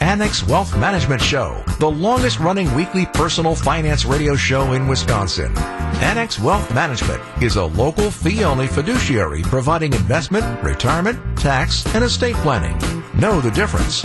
Annex Wealth Management Show, the longest running weekly personal finance radio show in Wisconsin. Annex Wealth Management is a local fee only fiduciary providing investment, retirement, tax, and estate planning. Know the difference.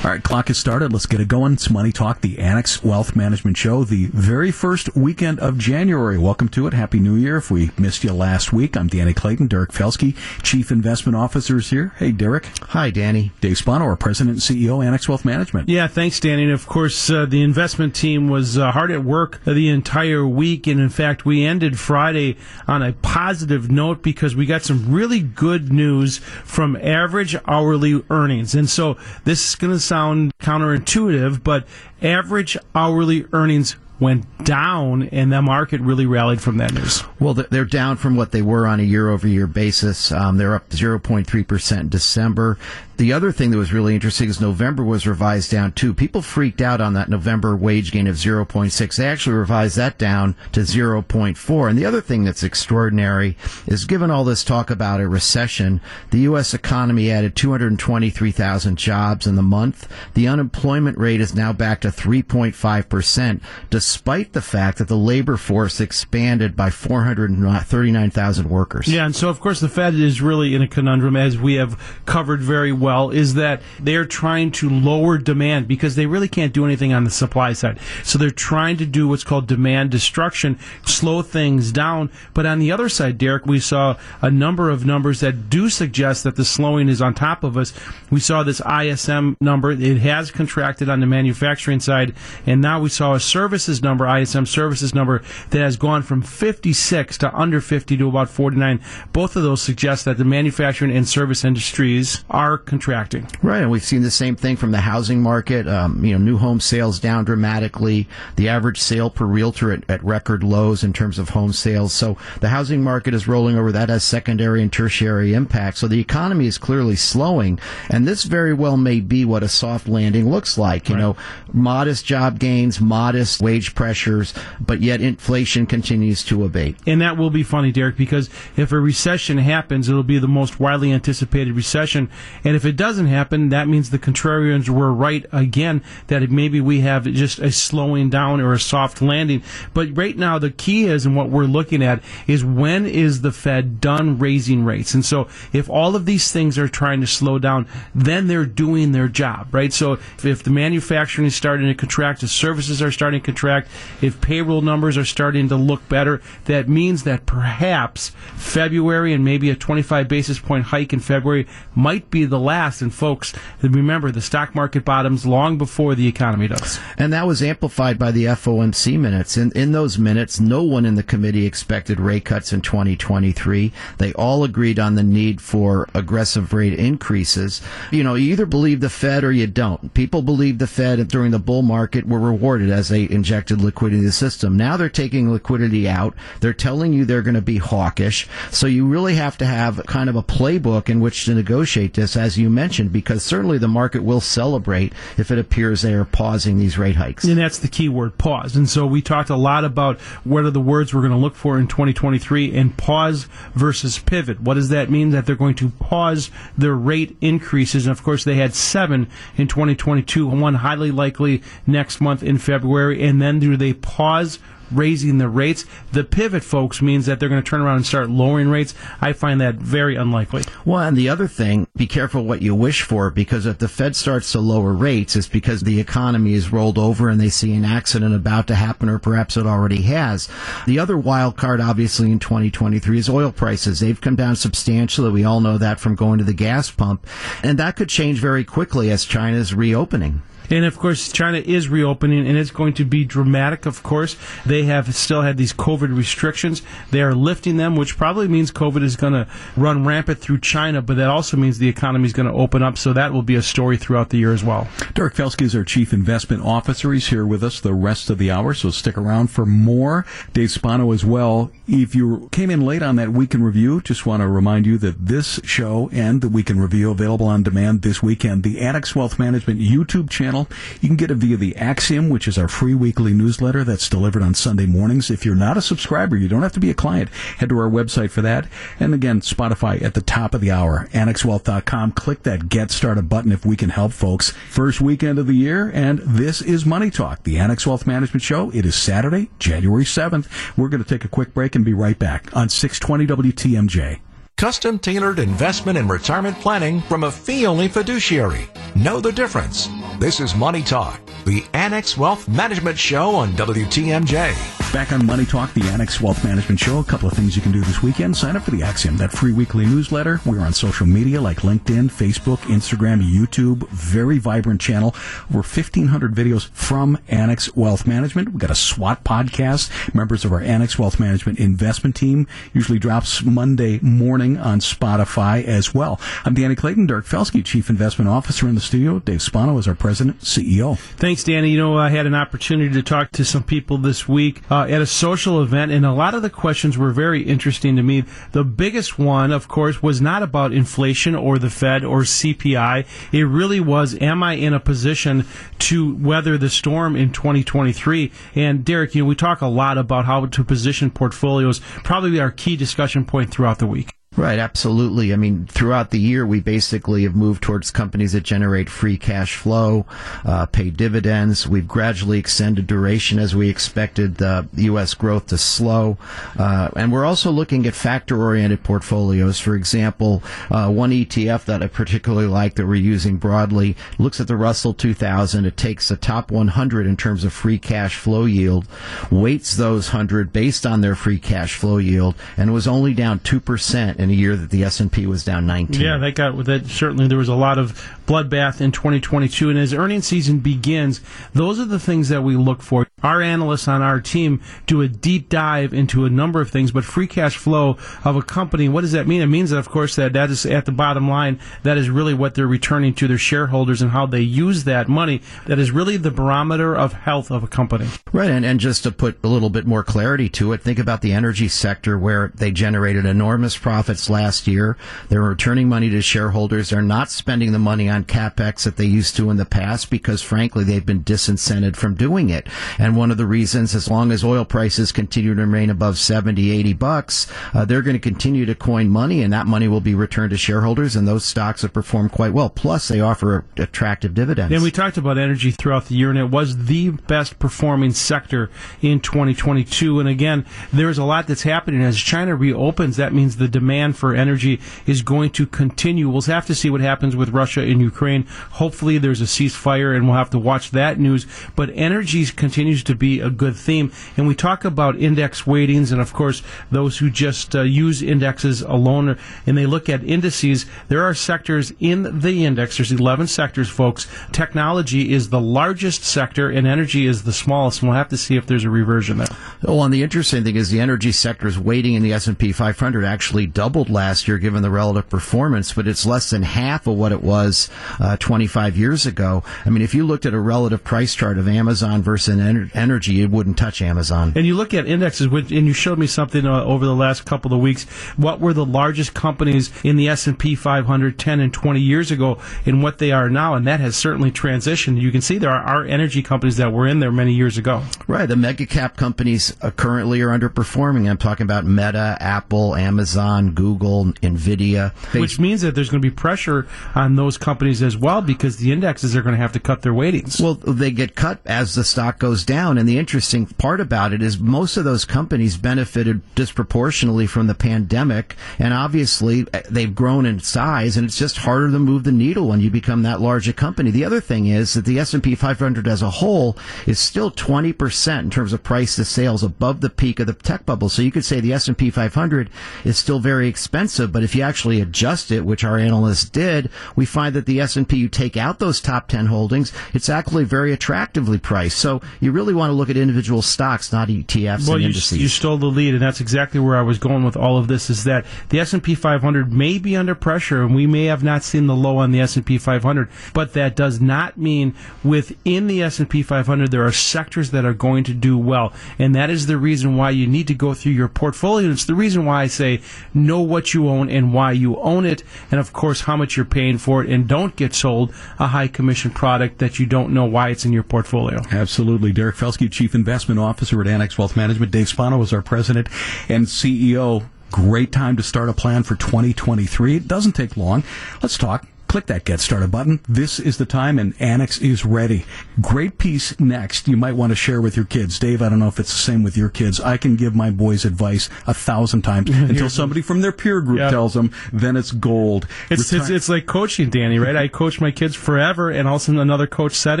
All right, clock has started. Let's get it going. It's Money Talk, the Annex Wealth Management Show, the very first weekend of January. Welcome to it. Happy New Year. If we missed you last week, I'm Danny Clayton. Derek Felske, Chief Investment Officer, is here. Hey, Derek. Hi, Danny. Dave Spano, our President and CEO, Annex Wealth Management. Yeah, thanks, Danny. And of course, uh, the investment team was uh, hard at work the entire week. And in fact, we ended Friday on a positive note because we got some really good news from average hourly earnings. And so this is going to sound counterintuitive, but average hourly earnings went down, and the market really rallied from that news. Well, they're down from what they were on a year over year basis. Um, they're up 0.3% in December. The other thing that was really interesting is November was revised down too. People freaked out on that November wage gain of 0.6. They actually revised that down to 0.4. And the other thing that's extraordinary is given all this talk about a recession, the U.S. economy added 223,000 jobs in the month. The unemployment rate is now back to 3.5%, despite the fact that the labor force expanded by 439,000 workers. Yeah, and so of course the Fed is really in a conundrum as we have covered very well is that they're trying to lower demand because they really can't do anything on the supply side. So they're trying to do what's called demand destruction, slow things down. But on the other side, Derek, we saw a number of numbers that do suggest that the slowing is on top of us. We saw this ISM number. It has contracted on the manufacturing side. And now we saw a services number, ISM services number, that has gone from 56 to under 50 to about 49. Both of those suggest that the manufacturing and service industries are contracting. Right, and we've seen the same thing from the housing market. Um, you know, new home sales down dramatically. The average sale per realtor at, at record lows in terms of home sales. So the housing market is rolling over. That has secondary and tertiary impact. So the economy is clearly slowing, and this very well may be what a soft landing looks like. You right. know, modest job gains, modest wage pressures, but yet inflation continues to abate. And that will be funny, Derek, because if a recession happens, it'll be the most widely anticipated recession. And if it doesn't happen, that means the contrarians were right again, that maybe we have just a slowing down or a soft landing. But right now, the key is, and what we're looking at, is when is the Fed done raising rates? And so if all of these things are trying to slow down, then they're doing their job, right? So if, the manufacturing is starting to contract, the services are starting to contract, if payroll numbers are starting to look better, that means that perhaps February and maybe a 25 basis point hike in February might be the last. And folks, remember the stock market bottoms long before the economy does. And that was amplified by the FOMC minutes. In, in those minutes, no one in the committee expected rate cuts in 2023. They all agreed on the need for aggressive rate increases. You know, you either believe the Fed or you don't. People believe the Fed during the bull market were rewarded as they injected liquidity in the system. Now they're taking liquidity out. They're telling you they're going to be hawkish. So you really have to have kind of a playbook in which to negotiate this, as you mentioned, because certainly the market will celebrate if it appears they are pausing these rate hikes. And that's the key word, pause. And so we talked a lot about what are the words we're going to look for in 2023 and pause versus pivot. What does that mean? That they're going to pause their rate increases. And of course, they had seven in 2022, one highly likely next month in February. And then do they pause raising the rates. The pivot, folks, means that they're going to turn around and start lowering rates. I find that very unlikely. Well, and the other thing, be careful what you wish for, because if the Fed starts to lower rates, it's because the economy is rolled over and they see an accident about to happen, or perhaps it already has. The other wild card, obviously, in 2023 is oil prices. They've come down substantially. We all know that from going to the gas pump. And that could change very quickly as China is reopening. And of course, China is reopening, and it's going to be dramatic. Of course, they have still had these COVID restrictions. They are lifting them, which probably means COVID is going to run rampant through China, but that also means the economy is going to open up. So that will be a story throughout the year as well. Derek Felske is our chief investment officer. He's here with us the rest of the hour, so stick around for more. Dave Spano as well. If you came in late on that weekend review, just want to remind you that this show and the weekend review available on demand this weekend. The Annex Wealth Management YouTube channel. You can get it via the Axiom, which is our free weekly newsletter that's delivered on Sunday mornings. If you're not a subscriber, you don't have to be a client. Head to our website for that. And again, Spotify at the top of the hour. AnnexWealth.com. Click that Get Started button if we can help folks. First weekend of the year, and this is Money Talk, the Annex Wealth Management Show. It is Saturday, January 7th. We're going to take a quick break and be right back on 620 WTMJ. Custom tailored investment and retirement planning from a fee only fiduciary. Know the difference. This is Money Talk, the Annex Wealth Management Show on WTMJ. Back on Money Talk, the Annex Wealth Management Show. A couple of things you can do this weekend. Sign up for the Axiom, that free weekly newsletter. We're on social media like LinkedIn, Facebook, Instagram, YouTube. Very vibrant channel. Over 1,500 videos from Annex Wealth Management. We've got a SWAT podcast. Members of our Annex Wealth Management investment team usually drops Monday morning on Spotify as well. I'm Danny Clayton, Derek Felske, Chief Investment Officer in the studio. Dave Spano is our President, CEO. Thanks, Danny. You know, I had an opportunity to talk to some people this week uh, at a social event, and a lot of the questions were very interesting to me. The biggest one, of course, was not about inflation or the Fed or CPI. It really was, am I in a position to weather the storm in 2023? And Derek, you know, we talk a lot about how to position portfolios, probably our key discussion point throughout the week. Right, absolutely. I mean, throughout the year, we basically have moved towards companies that generate free cash flow, uh, pay dividends. We've gradually extended duration as we expected the U.S. growth to slow. Uh, and we're also looking at factor oriented portfolios. For example, uh, one ETF that I particularly like that we're using broadly looks at the Russell 2000. It takes the top 100 in terms of free cash flow yield, weights those 100 based on their free cash flow yield, and was only down 2% in a year that the S&P was down 19. Yeah, that got that certainly there was a lot of bloodbath in 2022 and as earnings season begins, those are the things that we look for. Our analysts on our team do a deep dive into a number of things, but free cash flow of a company, what does that mean? It means that of course that that is at the bottom line, that is really what they're returning to their shareholders and how they use that money. That is really the barometer of health of a company. Right, and, and just to put a little bit more clarity to it, think about the energy sector where they generated enormous profits last year. They're returning money to shareholders. They're not spending the money on capex that they used to in the past because, frankly, they've been disincented from doing it. And one of the reasons, as long as oil prices continue to remain above 70, 80 bucks, uh, they're going to continue to coin money, and that money will be returned to shareholders. And those stocks have performed quite well. Plus, they offer attractive dividends. And we talked about energy throughout the year, and it was the best performing sector in 2022. And again, there's a lot that's happening as China reopens. That means the demand for energy is going to continue. We'll have to see what happens with Russia and Ukraine. Hopefully, there's a ceasefire, and we'll have to watch that news. But energy continues to be a good theme. And we talk about index weightings, and of course, those who just uh, use indexes alone and they look at indices, there are sectors in the index. There's 11 sectors, folks. Technology is the largest sector, and energy is the smallest. And we'll have to see if there's a reversion there. Well, and the interesting thing is the energy sector's weighting in the S&P 500 actually doubled doubled last year given the relative performance, but it's less than half of what it was uh, 25 years ago. I mean, if you looked at a relative price chart of Amazon versus energy, it wouldn't touch Amazon. And you look at indexes, and you showed me something uh, over the last couple of weeks. What were the largest companies in the S&P 500 10 and 20 years ago, and what they are now? And that has certainly transitioned. You can see there are energy companies that were in there many years ago. Right. The mega cap companies uh, currently are underperforming. I'm talking about Meta, Apple, Amazon, Google. Google, Nvidia. Which means that there's going to be pressure on those companies as well because the indexes are going to have to cut their weightings. Well, they get cut as the stock goes down. And the interesting part about it is most of those companies benefited disproportionately from the pandemic. And obviously, eh, they've grown in size, and it's just harder to move the needle when you become that large a company. The other thing is that the S&P 500 as a whole is still 20% in terms of price to sales above the peak of the tech bubble. So you could say the S&P 500 is still very expensive, but if you actually adjust it, which our analysts did, we find that the S&P, you take out those top 10 holdings, it's actually very attractively priced. So you really want to look at individual stocks, not ETFs well, and you, indices. you stole the lead, and that's exactly where I was going with all of this. Is that the S and P 500 may be under pressure, and we may have not seen the low on the S and P 500, but that does not mean within the S and P 500 there are sectors that are going to do well, and that is the reason why you need to go through your portfolio. It's the reason why I say know what you own and why you own it, and of course how much you're paying for it, and don't get sold a high commission product that you don't know why it's in your portfolio. Absolutely. Derek Felske, Chief Investment Officer at Annex Wealth Management. Dave Spano is our President and CEO. Great time to start a plan for 2023. It doesn't take long. Let's talk click that get started button. This is the time and Annex is ready. Great piece next you might want to share with your kids. Dave, I don't know if it's the same with your kids. I can give my boys advice a thousand times until somebody from their peer group Yep. tells them, then it's gold. It's, it's it's like coaching, Danny, right? I coached my kids forever, and all of a sudden another coach said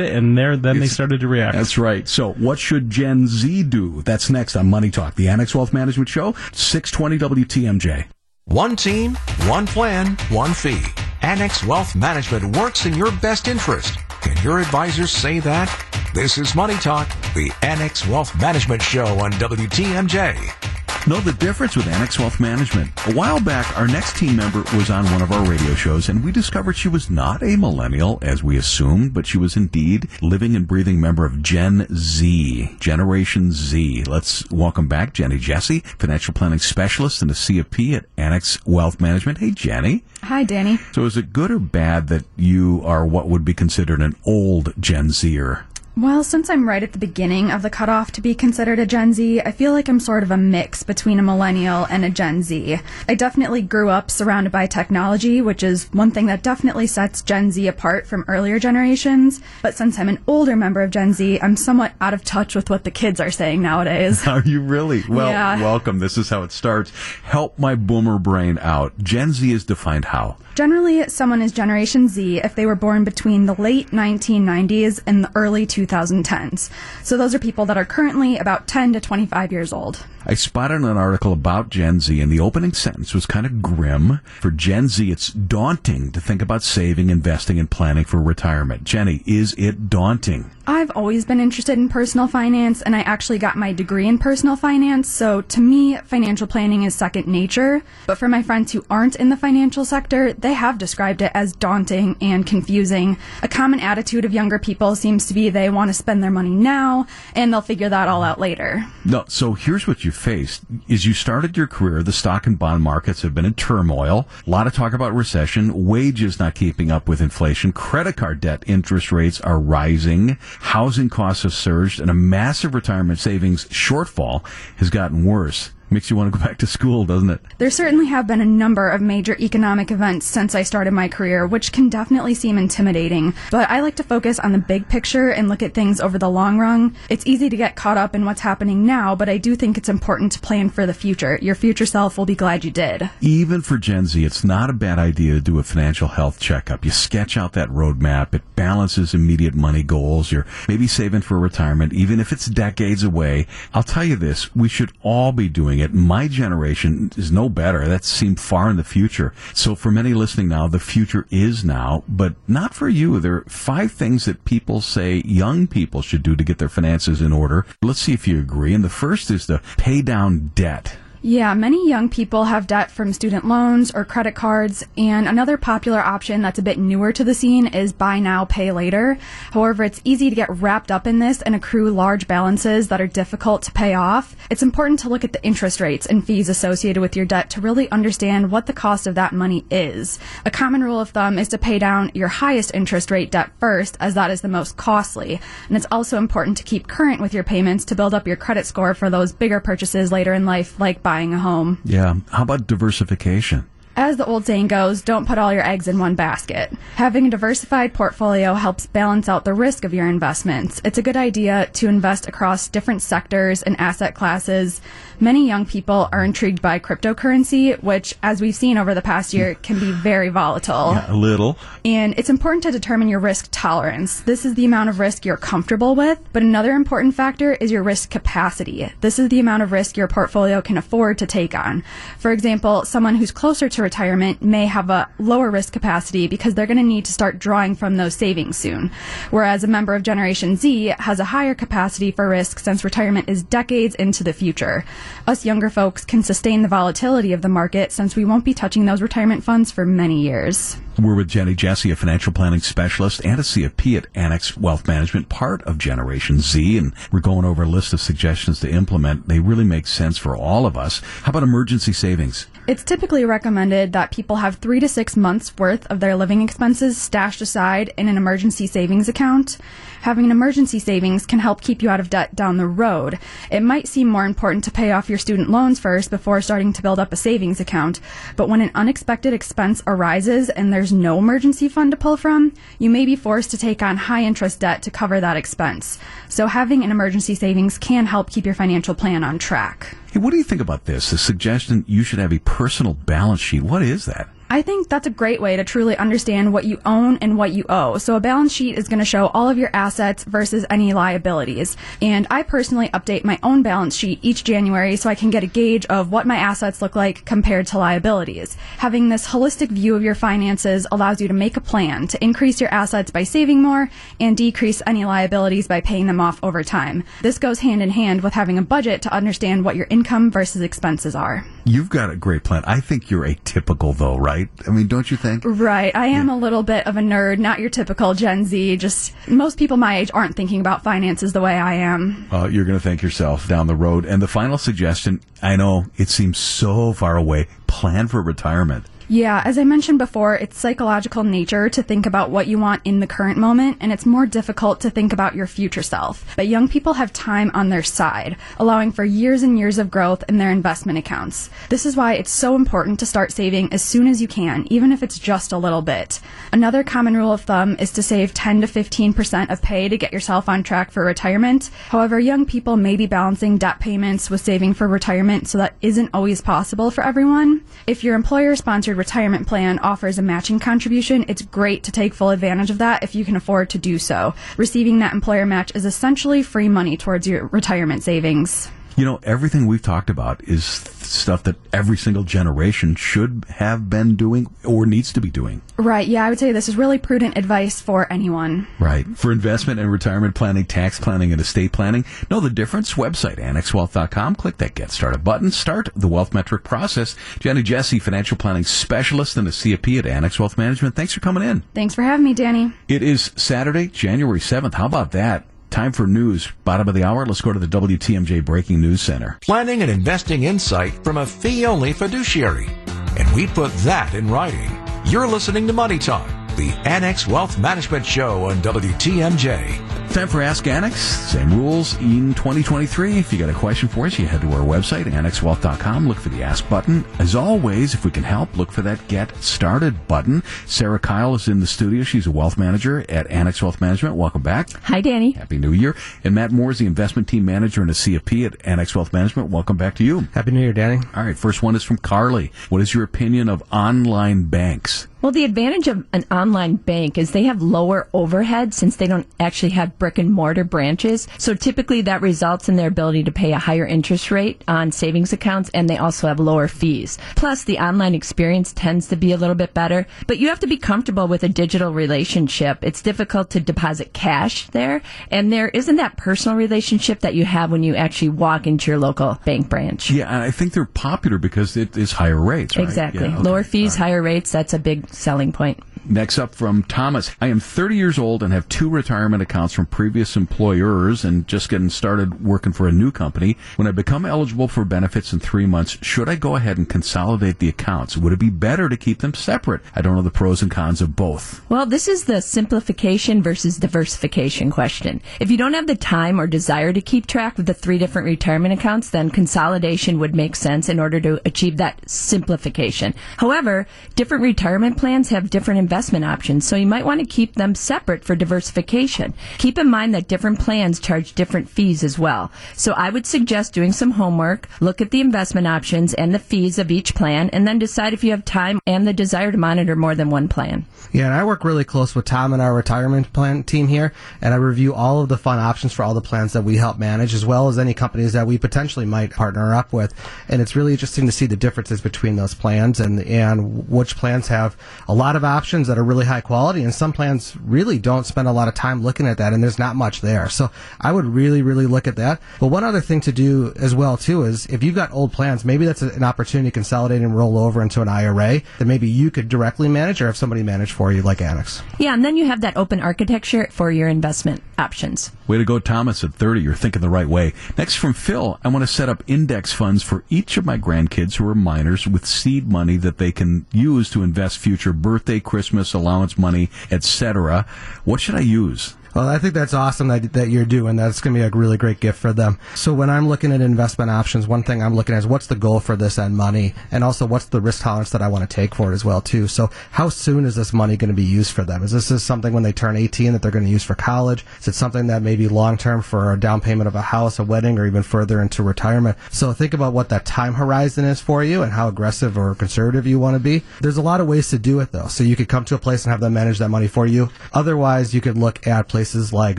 it, and there then they started to react. That's right. So, what should Gen Z do? That's next on Money Talk, the Annex Wealth Management Show, 620 WTMJ. One team, one plan, one fee. Annex Wealth Management works in your best interest. Can your advisors say that? This is Money Talk, the Annex Wealth Management Show on WTMJ. Know the difference with Annex Wealth Management. A while back, our next team member was on one of our radio shows, and we discovered she was not a millennial, as we assumed, but she was indeed living and breathing member of Gen Z, Generation Z. Let's welcome back Jenny Jesse, financial planning specialist and a CFP at Annex Wealth Management. Hey, Jenny. Hi, Danny. So, is it good or bad that you are what would be considered an old Gen Zer? Well, since I'm right at the beginning of the cutoff to be considered a Gen Z, I feel like I'm sort of a mix between a millennial and a Gen Z. I definitely grew up surrounded by technology, which is one thing that definitely sets Gen Z apart from earlier generations. But since I'm an older member of Gen Z, I'm somewhat out of touch with what the kids are saying nowadays. Are you really? Well, Yeah. welcome. This is how it starts. Help my boomer brain out. Gen Z is defined how? Generally, someone is Generation Z if they were born between the late 1990s and the early 2010s. So those are people that are currently about 10 to 25 years old. I spotted an article about Gen Z, and the opening sentence was kind of grim. For Gen Z, it's daunting to think about saving, investing, and planning for retirement. Jenny, is it daunting? I've always been interested in personal finance, and I actually got my degree in personal finance. So to me, financial planning is second nature. But for my friends who aren't in the financial sector, they have described it as daunting and confusing. A common attitude of younger people seems to be they want to spend their money now, and they'll figure that all out later. No, so here's what you faced. Is you started your career, the stock and bond markets have been in turmoil. A lot of talk about recession, wages not keeping up with inflation, credit card debt interest rates are rising, housing costs have surged, and a massive retirement savings shortfall has gotten worse. Makes you want to go back to school, doesn't it? There certainly have been a number of major economic events since I started my career, which can definitely seem intimidating. But I like to focus on the big picture and look at things over the long run. It's easy to get caught up in what's happening now, but I do think it's important to plan for the future. Your future self will be glad you did. Even for Gen Z, it's not a bad idea to do a financial health checkup. You sketch out that roadmap. It balances immediate money goals. You're maybe saving for retirement, even if it's decades away. I'll tell you this, we should all be doing it. My generation is no better. That seemed far in the future. So for many listening now, the future is now, but not for you. There are five things that people say young people should do to get their finances in order. Let's see if you agree. And the first is to pay down debt. Yeah, many young people have debt from student loans or credit cards, and another popular option that's a bit newer to the scene is buy now, pay later. However, it's easy to get wrapped up in this and accrue large balances that are difficult to pay off. It's important to look at the interest rates and fees associated with your debt to really understand what the cost of that money is. A common rule of thumb is to pay down your highest interest rate debt first, as that is the most costly. And it's also important to keep current with your payments to build up your credit score for those bigger purchases later in life, like buying a home. Yeah. How about diversification? As the old saying goes, don't put all your eggs in one basket. Having a diversified portfolio helps balance out the risk of your investments. It's a good idea to invest across different sectors and asset classes. Many young people are intrigued by cryptocurrency, which, as we've seen over the past year, can be very volatile. A little. And it's important to determine your risk tolerance. This is the amount of risk you're comfortable with, but another important factor is your risk capacity. This is the amount of risk your portfolio can afford to take on. For example, someone who's closer to retirement may have a lower risk capacity because they're going to need to start drawing from those savings soon. Whereas a member of Generation Z has a higher capacity for risk since retirement is decades into the future. Us younger folks can sustain the volatility of the market since we won't be touching those retirement funds for many years. We're with Jenny Jesse, a financial planning specialist and a CFP at Annex Wealth Management, part of Generation Z. And we're going over a list of suggestions to implement. They really make sense for all of us. How about emergency savings? It's typically recommended that people have three to six months worth of their living expenses stashed aside in an emergency savings account. Having an emergency savings can help keep you out of debt down the road. It might seem more important to pay off your student loans first before starting to build up a savings account, but when an unexpected expense arises and there's no emergency fund to pull from, you may be forced to take on high interest debt to cover that expense. So having an emergency savings can help keep your financial plan on track. Hey, what do you think about this? The suggestion you should have a personal balance sheet. What is that? I think that's a great way to truly understand what you own and what you owe. So a balance sheet is going to show all of your assets versus any liabilities. And I personally update my own balance sheet each January so I can get a gauge of what my assets look like compared to liabilities. Having this holistic view of your finances allows you to make a plan to increase your assets by saving more and decrease any liabilities by paying them off over time. This goes hand in hand with having a budget to understand what your income versus expenses are. You've got a great plan. I think you're atypical, though, right? I mean, don't you think? Right. I am a little bit of a nerd, not your typical Gen Z. Just most people my age aren't thinking about finances the way I am. Uh, you're going to thank yourself down the road. And the final suggestion, I know it seems so far away, plan for retirement. Yeah, as I mentioned before, it's psychological nature to think about what you want in the current moment, and it's more difficult to think about your future self. But young people have time on their side, allowing for years and years of growth in their investment accounts. This is why it's so important to start saving as soon as you can, even if it's just a little bit. Another common rule of thumb is to save 10 to 15% of pay to get yourself on track for retirement. However, young people may be balancing debt payments with saving for retirement, so that isn't always possible for everyone. If your employer sponsored retirement plan offers a matching contribution, it's great to take full advantage of that if you can afford to do so. Receiving that employer match is essentially free money towards your retirement savings. You know, everything we've talked about is stuff that every single generation should have been doing or needs to be doing. Right. Yeah, I would say this is really prudent advice for anyone. Right. For investment and retirement planning, tax planning, and estate planning, know the difference? Website, annexwealth.com. Click that Get Started button. Start the wealth metric process. Jenny Jesse, financial planning specialist and a CFP at Annex Wealth Management. Thanks for coming in. Thanks for having me, Danny. It is Saturday, January 7th. How about that? Time for news. Bottom of the hour. Let's go to the WTMJ Breaking News Center. Planning and investing insight from a fee only fiduciary. And we put that in writing. You're listening to Money Talk, the Annex Wealth Management Show on WTMJ. Time for Ask Annex. Same rules in 2023. If you got a question for us, you head to our website, annexwealth.com. Look for the Ask button. As always, if we can help, look for that Get Started button. Sarah Kyle is in the studio. She's a wealth manager at Annex Wealth Management. Welcome back. Hi, Danny. Happy New Year. And Matt Moore is the investment team manager and a CFP at Annex Wealth Management. Welcome back to you. Happy New Year, Danny. All right, first one is from Carly. What is your opinion of online banks? Well, the advantage of an online bank is they have lower overhead since they don't actually have brick and mortar branches. So typically that results in their ability to pay a higher interest rate on savings accounts and they also have lower fees. Plus the online experience tends to be a little bit better, but you have to be comfortable with a digital relationship. It's difficult to deposit cash there and there isn't that personal relationship that you have when you actually walk into your local bank branch. Yeah, I think they're popular because it is higher rates, right? Exactly. Yeah, okay. Lower fees, higher rates, that's a big selling point. Next up from Thomas. I am 30 years old and have two retirement accounts from previous employers and just getting started working for a new company. When I become eligible for benefits in three months, should I go ahead and consolidate the accounts? Would it be better to keep them separate? I don't know the pros and cons of both. Well, this is the simplification versus diversification question. If you don't have the time or desire to keep track of the three different retirement accounts, then consolidation would make sense in order to achieve that simplification. However, different retirement plans have different investment options, so you might want to keep them separate for diversification. Keep in mind that different plans charge different fees as well. So I would suggest doing some homework, look at the investment options and the fees of each plan, and then decide if you have time and the desire to monitor more than one plan. Yeah, and I work really close with Tom and our retirement plan team here, and I review all of the fund options for all the plans that we help manage, as well as any companies that we potentially might partner up with. And it's really interesting to see the differences between those plans and and which plans have a lot of options that are really high quality, and some plans really don't spend a lot of time looking at that, and there's not much there. So I would really, really look at that. But one other thing to do as well too is if you've got old plans, maybe that's an opportunity to consolidate and roll over into an IRA that maybe you could directly manage or have somebody manage for you, like Annex. Yeah, and then you have that open architecture for your investment options. Way to go, Thomas. At 30, you're thinking the right way. Next from Phil, I want to set up index funds for each of my grandkids who are minors with seed money that they can use to invest future birthday, Christmas, allowance money, etc. What should I use? Well, I think that's awesome that, that you're doing. That's going to be a really great gift for them. So when I'm looking at investment options, one thing I'm looking at is what's the goal for this end money, and also what's the risk tolerance that I want to take for it as well too. So how soon is this money going to be used for them? Is this is something when they turn 18 that they're going to use for college? Is it something that may be long term for a down payment of a house, a wedding, or even further into retirement? So think about what that time horizon is for you and how aggressive or conservative you want to be. There's a lot of ways to do it though. So you could come to a place and have them manage that money for you. Otherwise, you could look at places places like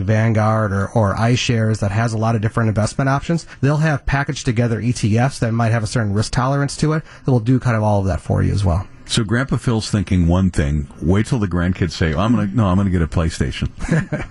Vanguard or, or iShares that has a lot of different investment options, they'll have packaged together ETFs that might have a certain risk tolerance to it that will do kind of all of that for you as well. So Grandpa Phil's thinking one thing. Wait till the grandkids say, oh, "I'm gonna no, I'm gonna get a PlayStation."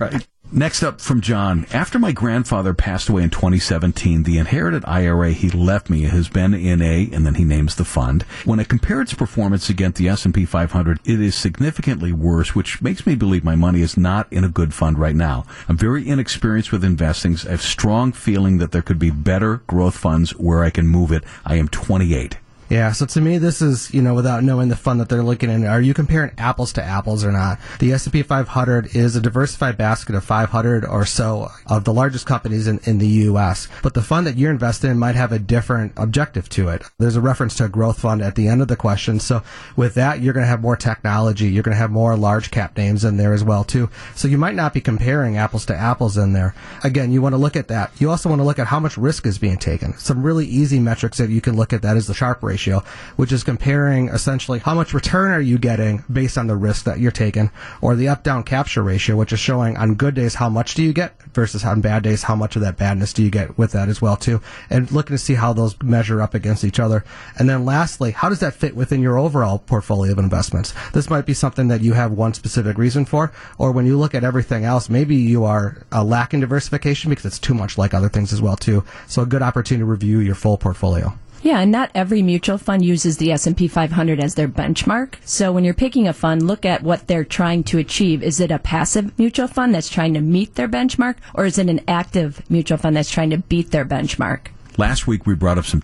right. Next up from John. After my grandfather passed away in 2017, the inherited IRA he left me has been in a, and then he names the fund. When I compare its performance against the S&P 500, it is significantly worse, which makes me believe my money is not in a good fund right now. I'm very inexperienced with investing. I have strong feeling that there could be better growth funds where I can move it. I am 28. Yeah, so to me, this is you know without knowing the fund that they're looking at. Are you comparing apples to apples or not? The S and P 500 is a diversified basket of 500 or so of the largest companies in, in the U.S. But the fund that you're invested in might have a different objective to it. There's a reference to a growth fund at the end of the question. So with that, you're going to have more technology. You're going to have more large cap names in there as well too. So you might not be comparing apples to apples in there. Again, you want to look at that. You also want to look at how much risk is being taken. Some really easy metrics that you can look at that is the Sharpe ratio ratio, which is comparing essentially how much return are you getting based on the risk that you're taking, or the up down capture ratio, which is showing on good days how much do you get versus on bad days how much of that badness do you get with that as well too, and looking to see how those measure up against each other. And then lastly, how does that fit within your overall portfolio of investments? This might be something that you have one specific reason for, or when you look at everything else, maybe you are uh, lacking diversification because it's too much like other things as well too. So a good opportunity to review your full portfolio. Yeah, and not every mutual fund uses the S&P 500 as their benchmark. So when you're picking a fund, look at what they're trying to achieve. Is it a passive mutual fund that's trying to meet their benchmark or is it an active mutual fund that's trying to beat their benchmark? Last week we brought up some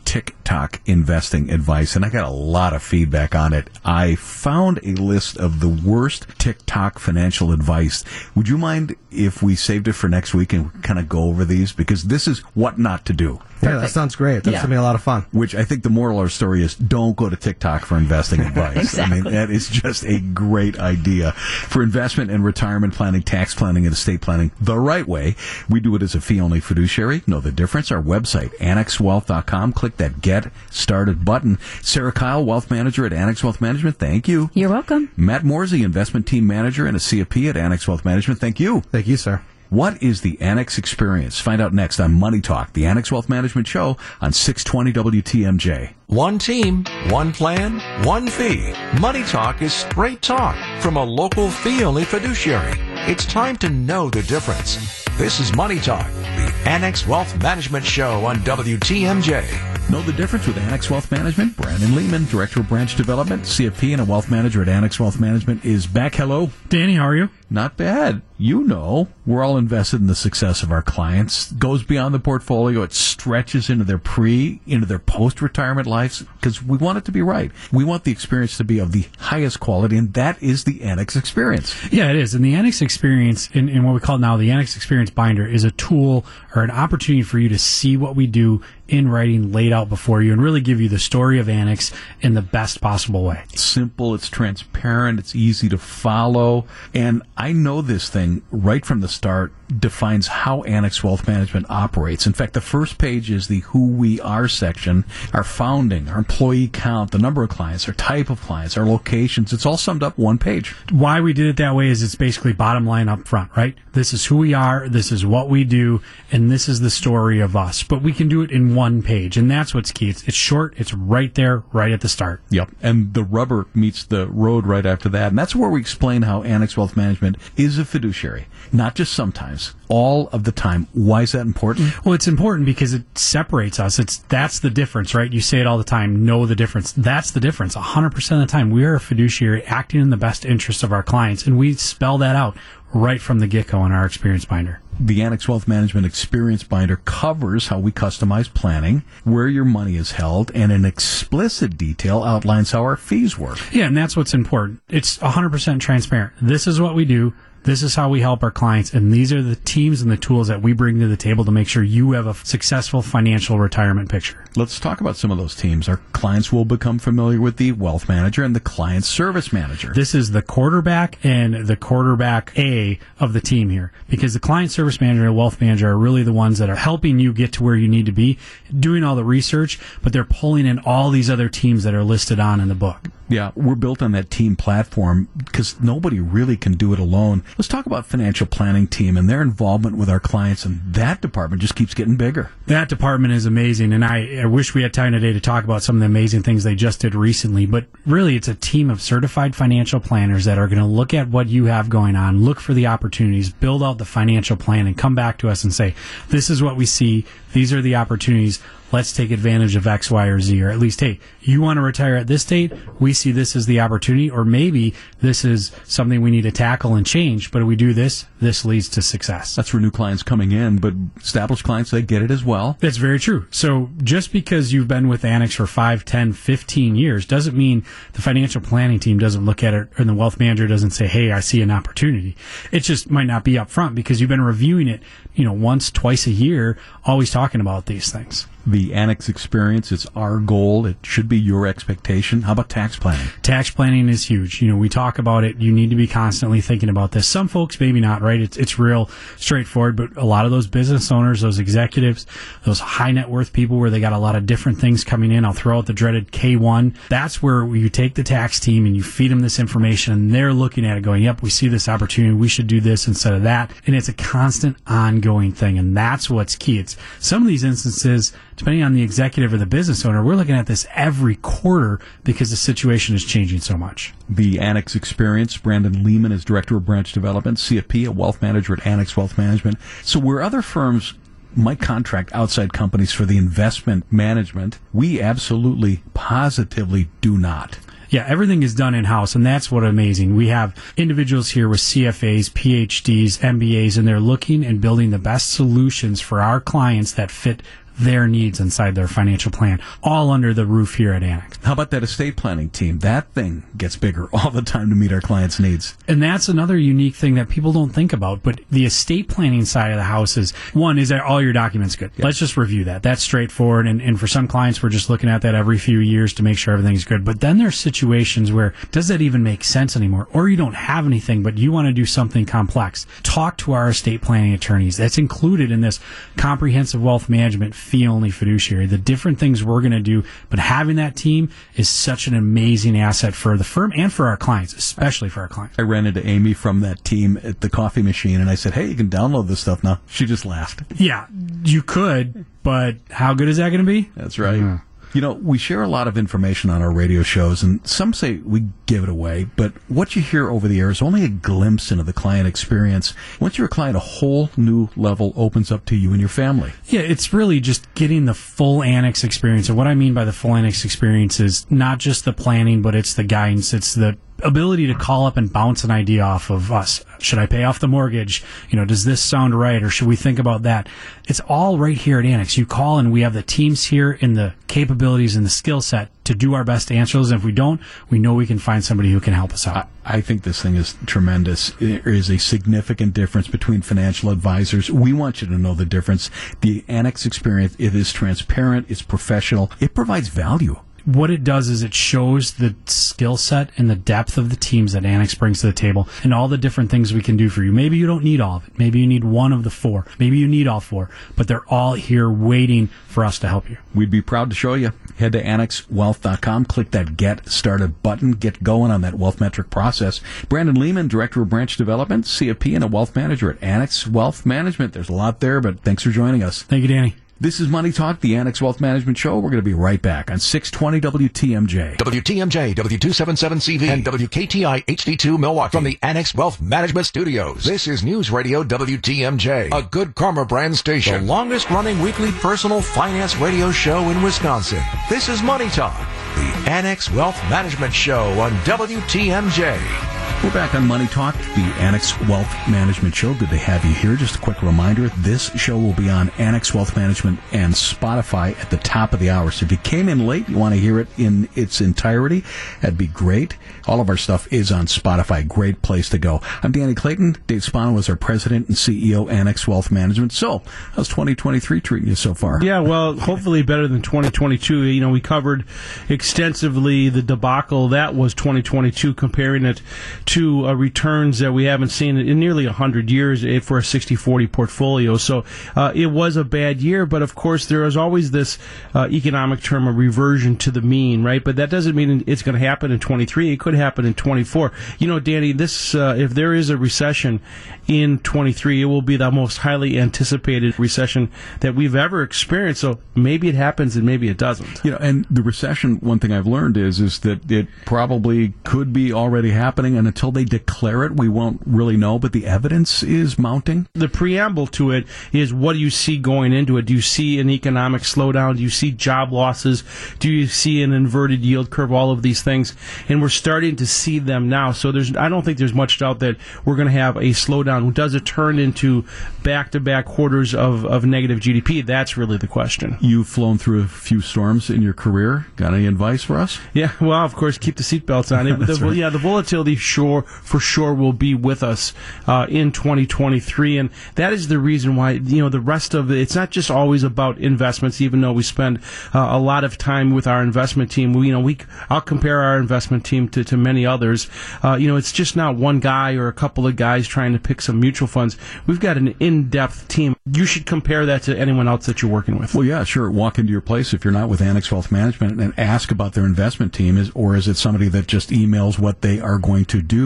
TikTok investing advice and I got a lot of feedback on it. I found a list of the worst TikTok financial advice. Would you mind if we saved it for next week and kind of go over these? Because this is what not to do. Yeah, that sounds great. That's Yeah. going to be a lot of fun. Which I think the moral of our story is don't go to TikTok for investing advice. Exactly. I mean, that is just a great idea. For investment and retirement planning, tax planning, and estate planning the right way, we do it as a fee only fiduciary. Know the difference? Our website, annexwealth.com. Click that get started button. Sarah Kyle, wealth manager at Annex Wealth Management. Thank you. You're welcome. Matt Morsey, investment team manager and a CFP at Annex Wealth Management. Thank you. Thank you, sir. What is the Annex experience? Find out next on Money Talk, the Annex Wealth Management Show on 620 WTMJ. One team, one plan, one fee. Money Talk is straight talk from a local fee only fiduciary. It's time to know the difference. This is Money Talk, the Annex Wealth Management Show on WTMJ. Know the difference with Annex Wealth Management? Brandon Lehman, Director of Branch Development, CFP, and a Wealth Manager at Annex Wealth Management is back. Hello. Danny, how are you? Not bad. You know, we're all invested in the success of our clients. Goes beyond the portfolio. It stretches into their pre, into their post-retirement lives because we want it to be right. We want the experience to be of the highest quality, and that is the Annex experience. Yeah, it is. And the Annex experience, in, in what we call now the Annex experience binder, is a tool or an opportunity for you to see what we do in writing laid out before you and really give you the story of Annex in the best possible way. It's simple, it's transparent, it's easy to follow. And I know this thing right from the start defines how Annex Wealth Management operates. In fact, the first page is the who we are section, our founding, our employee count, the number of clients, our type of clients, our locations. It's all summed up one page. Why we did it that way is it's basically bottom line up front, right? This is who we are, this is what we do, and this is the story of us. But we can do it in one page, and that's what's key. It's, it's short, it's right there, right at the start. Yep. And the rubber meets the road right after that. And that's where we explain how Annex Wealth Management is a fiduciary, not just sometimes, all of the time. Why is that important? Well, it's important because it separates us. It's that's the difference, right? You say it all the time. Know the difference. That's the difference. 100% of the time, we are a fiduciary acting in the best interest of our clients, and we spell that out right from the get go in our experience binder. The Annex Wealth Management Experience Binder covers how we customize planning, where your money is held, and in explicit detail outlines how our fees work. Yeah, and that's what's important. It's 100% transparent. This is what we do. This is how we help our clients, and these are the teams and the tools that we bring to the table to make sure you have a successful financial retirement picture. Let's talk about some of those teams. Our clients will become familiar with the wealth manager and the client service manager. This is the quarterback and the quarterback A of the team here because the client service manager and wealth manager are really the ones that are helping you get to where you need to be, doing all the research, but they're pulling in all these other teams that are listed on in the book. Yeah, we're built on that team platform because nobody really can do it alone. Let's talk about financial planning team and their involvement with our clients, and that department just keeps getting bigger. That department is amazing, and I, I wish we had time today to talk about some of the amazing things they just did recently. But really, it's a team of certified financial planners that are going to look at what you have going on, look for the opportunities, build out the financial plan, and come back to us and say, "This is what we see. These are the opportunities." Let's take advantage of X, Y, or Z. Or at least, hey, you want to retire at this date? We see this as the opportunity. Or maybe this is something we need to tackle and change. But if we do this, this leads to success. That's for new clients coming in, but established clients, they get it as well. That's very true. So just because you've been with Annex for 5, 10, 15 years doesn't mean the financial planning team doesn't look at it or the wealth manager doesn't say, hey, I see an opportunity. It just might not be upfront because you've been reviewing it, you know, once, twice a year, always talking about these things the annex experience. It's our goal. It should be your expectation. How about tax planning? Tax planning is huge. You know, we talk about it. You need to be constantly thinking about this. Some folks maybe not, right? It's, it's real straightforward, but a lot of those business owners, those executives, those high net worth people where they got a lot of different things coming in. I'll throw out the dreaded K1. That's where you take the tax team and you feed them this information and they're looking at it going, yep, we see this opportunity. We should do this instead of that. And it's a constant ongoing thing. And that's what's key. It's some of these instances, depending on the executive or the business owner, we're looking at this every quarter because the situation is changing so much. The Annex Experience, Brandon Lehman is Director of Branch Development, CFP, a wealth manager at Annex Wealth Management. So where other firms might contract outside companies for the investment management, we absolutely, positively do not. Yeah, everything is done in house, and that's what amazing. We have individuals here with CFAs, PhDs, MBAs, and they're looking and building the best solutions for our clients that fit their needs inside their financial plan, all under the roof here at Annex. How about that estate planning team? That thing gets bigger all the time to meet our clients' needs. And that's another unique thing that people don't think about. But the estate planning side of the house is one, is that all your documents good? Let's just review that. That's straightforward. And, and for some clients, we're just looking at that every few years to make sure everything's good. But then there's situations where does that even make sense anymore? Or you don't have anything, but you want to do something complex. Talk to our estate planning attorneys. That's included in this comprehensive wealth management fee only fiduciary, the different things we're going to do. But having that team is such an amazing asset for the firm and for our clients, especially for our clients. I ran into Amy from that team at the coffee machine and I said, Hey, you can download this stuff now. She just laughed. Yeah, you could, but how good is that going to be? That's right. Mm-hmm. You know, we share a lot of information on our radio shows, and some say we give it away, but what you hear over the air is only a glimpse into the client experience. Once you're a client, a whole new level opens up to you and your family. Yeah, it's really just getting the full annex experience. And what I mean by the full annex experience is not just the planning, but it's the guidance, it's the ability to call up and bounce an idea off of us. Should I pay off the mortgage? You know, does this sound right or should we think about that? It's all right here at Annex. You call and we have the teams here and the capabilities and the skill set to do our best to answer those. And if we don't, we know we can find somebody who can help us out. I, I think this thing is tremendous. There is a significant difference between financial advisors. We want you to know the difference. The Annex experience, it is transparent, it's professional, it provides value what it does is it shows the skill set and the depth of the teams that Annex brings to the table and all the different things we can do for you. Maybe you don't need all of it. Maybe you need one of the four. Maybe you need all four, but they're all here waiting for us to help you. We'd be proud to show you. Head to annexwealth.com, click that get started button, get going on that wealth metric process. Brandon Lehman, Director of Branch Development, CFP, and a wealth manager at Annex Wealth Management. There's a lot there, but thanks for joining us. Thank you, Danny. This is Money Talk, the Annex Wealth Management Show. We're going to be right back on 620 WTMJ. WTMJ, W277CV, and WKTI HD2 Milwaukee from the Annex Wealth Management Studios. This is News Radio WTMJ, a good karma brand station. The longest running weekly personal finance radio show in Wisconsin. This is Money Talk, the Annex Wealth Management Show on WTMJ. We're back on Money Talk, the Annex Wealth Management Show. Good to have you here. Just a quick reminder this show will be on Annex Wealth Management and Spotify at the top of the hour. So if you came in late, you want to hear it in its entirety, that'd be great. All of our stuff is on Spotify. Great place to go. I'm Danny Clayton. Dave Spano is our president and CEO, Annex Wealth Management. So, how's 2023 treating you so far? Yeah, well, hopefully better than 2022. You know, we covered extensively the debacle that was 2022, comparing it to uh, returns that we haven't seen in nearly 100 years eh, for a 60-40 portfolio. So uh, it was a bad year, but of course there is always this uh, economic term of reversion to the mean, right? But that doesn't mean it's going to happen in 23. It could happen in 24. You know, Danny, this uh, if there is a recession in 23, it will be the most highly anticipated recession that we've ever experienced. So maybe it happens and maybe it doesn't. You know, and the recession, one thing I've learned is is that it probably could be already happening, and until they declare it, we won't really know. But the evidence is mounting. The preamble to it is what do you see going into it? Do you see an economic slowdown? Do you see job losses? Do you see an inverted yield curve? All of these things, and we're starting to see them now. So there's, I don't think there's much doubt that we're going to have a slowdown does it turn into back to back quarters of, of negative GDP? That's really the question. You've flown through a few storms in your career. Got any advice for us? Yeah, well, of course, keep the seatbelts on. the, right. Yeah, the volatility sure for sure will be with us uh, in 2023, and that is the reason why you know the rest of it. It's not just always about investments, even though we spend uh, a lot of time with our investment team. We, you know, we I'll compare our investment team to, to many others. Uh, you know, it's just not one guy or a couple of guys trying to pick some mutual funds. We've got an in-depth team. You should compare that to anyone else that you're working with. Well, yeah, sure. Walk into your place if you're not with Annex Wealth Management and ask about their investment team, is, or is it somebody that just emails what they are going to do?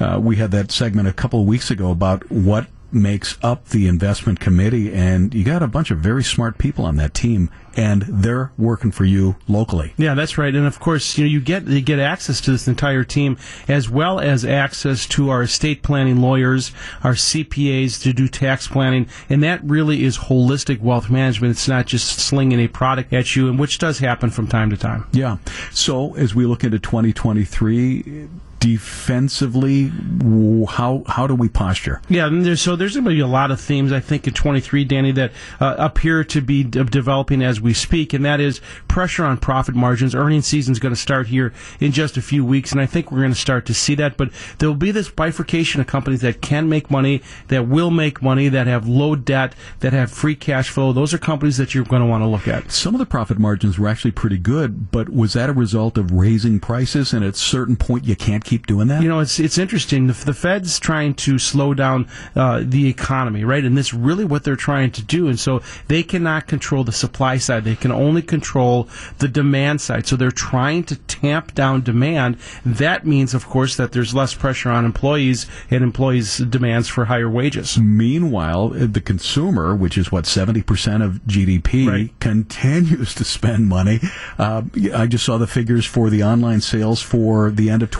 Uh, we had that segment a couple of weeks ago about what makes up the investment committee, and you got a bunch of very smart people on that team, and they're working for you locally. Yeah, that's right. And of course, you know, you get you get access to this entire team as well as access to our estate planning lawyers, our CPAs to do tax planning, and that really is holistic wealth management. It's not just slinging a product at you, and which does happen from time to time. Yeah. So as we look into 2023 defensively, how how do we posture? Yeah, there's, so there's going to be a lot of themes I think in 23, Danny, that uh, appear to be de- developing as we speak, and that is pressure on profit margins. Earnings season is going to start here in just a few weeks, and I think we're going to start to see that. But there will be this bifurcation of companies that can make money, that will make money, that have low debt, that have free cash flow. Those are companies that you're going to want to look at. Some of the profit margins were actually pretty good, but was that a result of raising prices, and at a certain point you can't keep keep doing that? You know, it's it's interesting. The, the Fed's trying to slow down uh, the economy, right? And this really what they're trying to do. And so they cannot control the supply side; they can only control the demand side. So they're trying to tamp down demand. That means, of course, that there's less pressure on employees and employees' demands for higher wages. Meanwhile, the consumer, which is what seventy percent of GDP, Right. continues to spend money. Uh, I just saw the figures for the online sales for the end of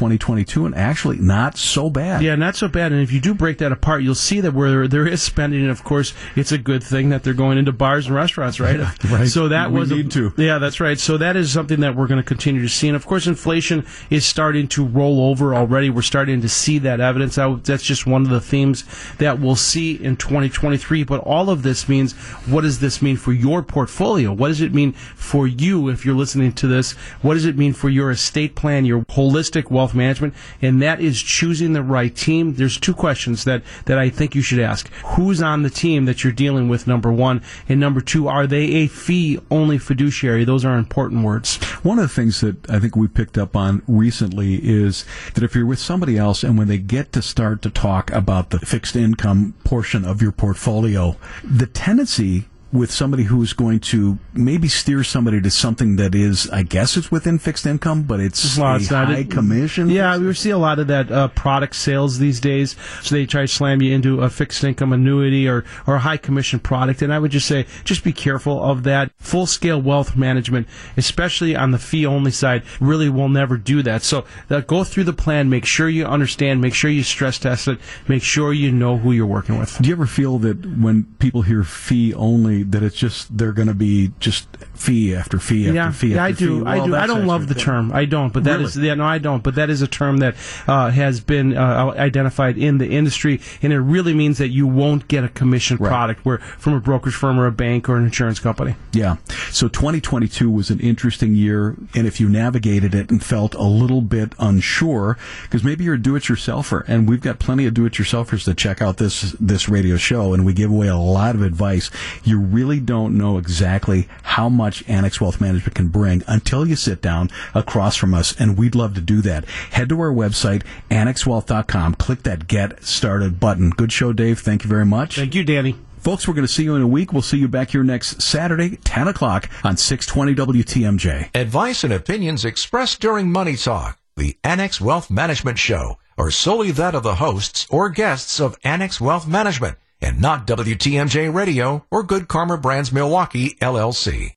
2022, and actually not so bad. Yeah, not so bad. And if you do break that apart, you'll see that where there is spending, and of course, it's a good thing that they're going into bars and restaurants, right? Right. So that We was need to. Yeah, that's right. So that is something that we're going to continue to see, and of course, inflation is starting to roll over already. We're starting to see that evidence. That's just one of the themes that we'll see in 2023. But all of this means, what does this mean for your portfolio? What does it mean for you if you're listening to this? What does it mean for your estate plan, your holistic wealth management? And that is choosing the right team. There's two questions that, that I think you should ask. Who's on the team that you're dealing with, number one? And number two, are they a fee only fiduciary? Those are important words. One of the things that I think we picked up on recently is that if you're with somebody else and when they get to start to talk about the fixed income portion of your portfolio, the tendency with somebody who's going to maybe steer somebody to something that is, I guess it's within fixed income, but it's Well, a it's high commission. Yeah, we see a lot of that uh, product sales these days. So they try to slam you into a fixed income annuity or, or a high commission product. And I would just say, just be careful of that. Full scale wealth management, especially on the fee only side, really will never do that. So uh, go through the plan, make sure you understand, make sure you stress test it, make sure you know who you're working with. Do you ever feel that when people hear fee only, that it's just they're going to be just fee after fee after yeah, fee yeah, after I do. Fee. I well, do. I don't love the term. I don't. But that is Really? yeah. No, I don't. But that is a term that uh, has been uh, identified in the industry, and it really means that you won't get a commission Right. product where from a brokerage firm or a bank or an insurance company. Yeah. So 2022 was an interesting year, and if you navigated it and felt a little bit unsure, because maybe you're a do-it-yourselfer, and we've got plenty of do-it-yourselfers that check out this this radio show, and we give away a lot of advice. You really don't know exactly how much Annex Wealth Management can bring until you sit down across from us, and we'd love to do that. Head to our website, annexwealth.com, click that Get Started button. Good show, Dave. Thank you very much. Thank you, Danny. Folks, we're going to see you in a week. We'll see you back here next Saturday, 10 o'clock on 620 WTMJ. Advice and opinions expressed during Money Talk, the Annex Wealth Management Show, are solely that of the hosts or guests of Annex Wealth Management and not WTMJ Radio or Good Karma Brands Milwaukee, LLC.